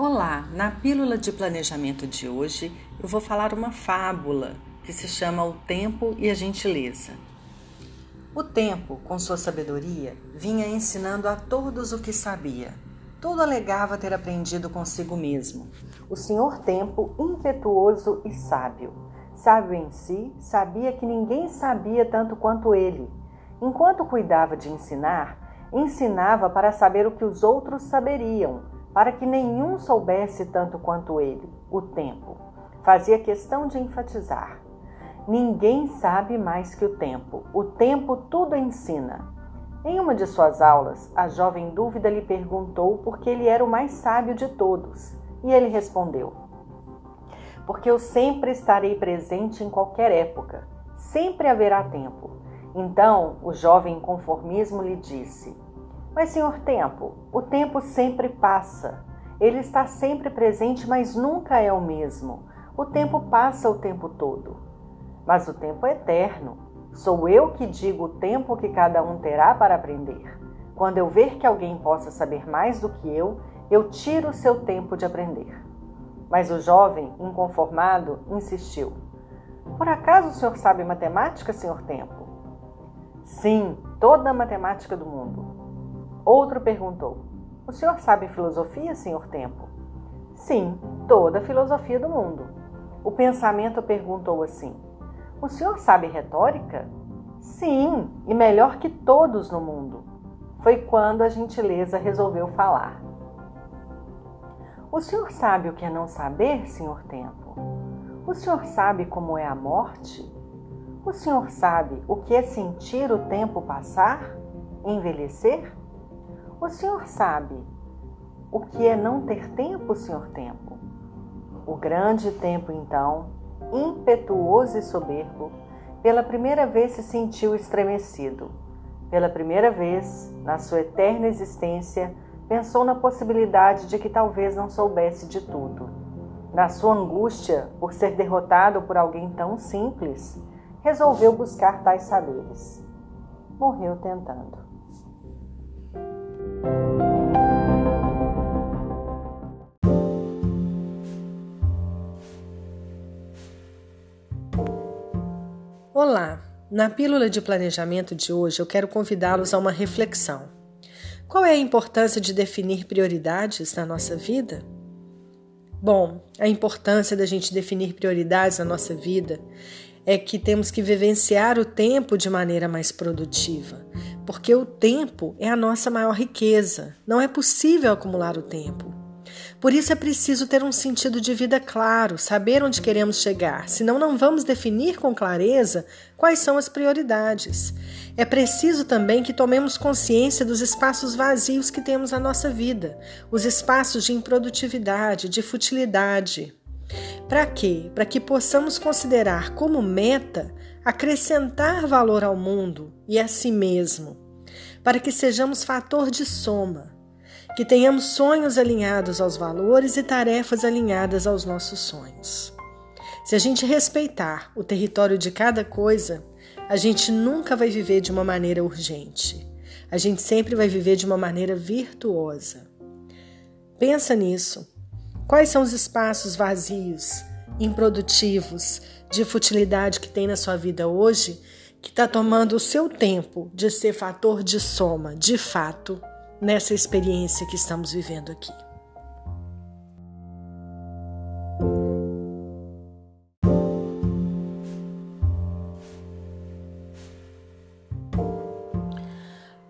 Olá, na pílula de planejamento de hoje eu vou falar uma fábula que se chama O Tempo e a Gentileza. O tempo, com sua sabedoria, vinha ensinando a todos o que sabia. Tudo alegava ter aprendido consigo mesmo. O senhor Tempo, impetuoso e sábio. Sábio em si, sabia que ninguém sabia tanto quanto ele. Enquanto cuidava de ensinar, ensinava para saber o que os outros saberiam para que nenhum soubesse tanto quanto ele, o tempo. Fazia questão de enfatizar. Ninguém sabe mais que o tempo. O tempo tudo ensina. Em uma de suas aulas, a jovem dúvida lhe perguntou por que ele era o mais sábio de todos. E ele respondeu: Porque eu sempre estarei presente em qualquer época. Sempre haverá tempo. Então, o jovem conformismo lhe disse: mas, senhor tempo, o tempo sempre passa. Ele está sempre presente, mas nunca é o mesmo. O tempo passa o tempo todo. Mas o tempo é eterno. Sou eu que digo o tempo que cada um terá para aprender. Quando eu ver que alguém possa saber mais do que eu, eu tiro o seu tempo de aprender. Mas o jovem, inconformado, insistiu: Por acaso o senhor sabe matemática, senhor Tempo? Sim, toda a matemática do mundo. Outro perguntou: O senhor sabe filosofia, senhor Tempo? Sim, toda a filosofia do mundo. O pensamento perguntou assim: O senhor sabe retórica? Sim, e melhor que todos no mundo. Foi quando a gentileza resolveu falar. O senhor sabe o que é não saber, senhor Tempo? O senhor sabe como é a morte? O senhor sabe o que é sentir o tempo passar? Envelhecer? O senhor sabe o que é não ter tempo, senhor tempo? O grande tempo, então, impetuoso e soberbo, pela primeira vez se sentiu estremecido. Pela primeira vez, na sua eterna existência, pensou na possibilidade de que talvez não soubesse de tudo. Na sua angústia por ser derrotado por alguém tão simples, resolveu buscar tais saberes. Morreu tentando. Olá! Na pílula de planejamento de hoje eu quero convidá-los a uma reflexão. Qual é a importância de definir prioridades na nossa vida? Bom, a importância da gente definir prioridades na nossa vida é que temos que vivenciar o tempo de maneira mais produtiva, porque o tempo é a nossa maior riqueza. Não é possível acumular o tempo. Por isso é preciso ter um sentido de vida claro, saber onde queremos chegar, senão não vamos definir com clareza quais são as prioridades. É preciso também que tomemos consciência dos espaços vazios que temos na nossa vida, os espaços de improdutividade, de futilidade. Para quê? Para que possamos considerar como meta acrescentar valor ao mundo e a si mesmo, para que sejamos fator de soma que tenhamos sonhos alinhados aos valores e tarefas alinhadas aos nossos sonhos. Se a gente respeitar o território de cada coisa, a gente nunca vai viver de uma maneira urgente. A gente sempre vai viver de uma maneira virtuosa. Pensa nisso. Quais são os espaços vazios, improdutivos, de futilidade que tem na sua vida hoje que está tomando o seu tempo de ser fator de soma, de fato, nessa experiência que estamos vivendo aqui.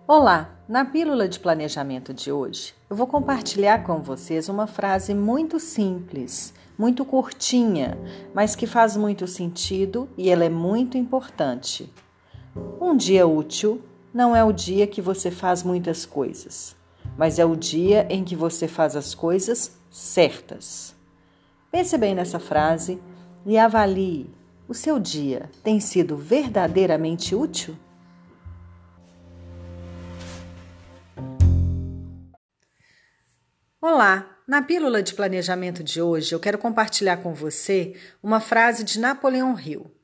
Olá! Na pílula de planejamento de hoje, eu vou compartilhar com vocês uma frase muito simples, muito curtinha, mas que faz muito sentido e ela é muito importante. Um dia útil não é o dia que você faz muitas coisas, mas é o dia em que você faz as coisas certas. Pense bem nessa frase e avalie: o seu dia tem sido verdadeiramente útil? Olá! Na pílula de planejamento de hoje, eu quero compartilhar com você uma frase de Napoleão Hill.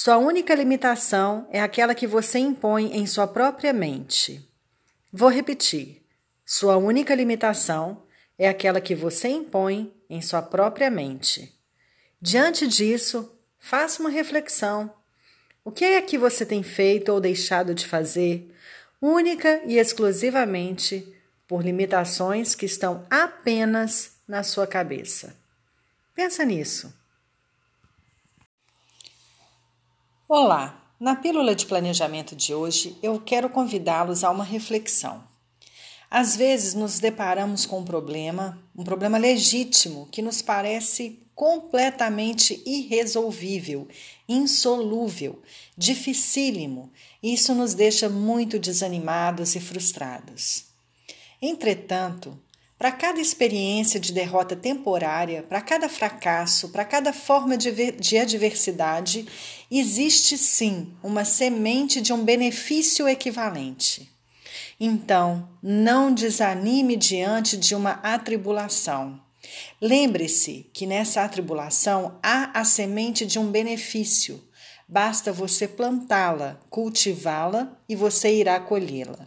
Sua única limitação é aquela que você impõe em sua própria mente. Vou repetir. Sua única limitação é aquela que você impõe em sua própria mente. Diante disso, faça uma reflexão. O que é que você tem feito ou deixado de fazer, única e exclusivamente por limitações que estão apenas na sua cabeça? Pensa nisso. Olá! Na pílula de planejamento de hoje, eu quero convidá-los a uma reflexão. Às vezes nos deparamos com um problema, um problema legítimo que nos parece completamente irresolvível, insolúvel, dificílimo, isso nos deixa muito desanimados e frustrados. Entretanto, para cada experiência de derrota temporária, para cada fracasso, para cada forma de, de adversidade, existe sim uma semente de um benefício equivalente. Então, não desanime diante de uma atribulação. Lembre-se que nessa atribulação há a semente de um benefício. Basta você plantá-la, cultivá-la e você irá colhê-la.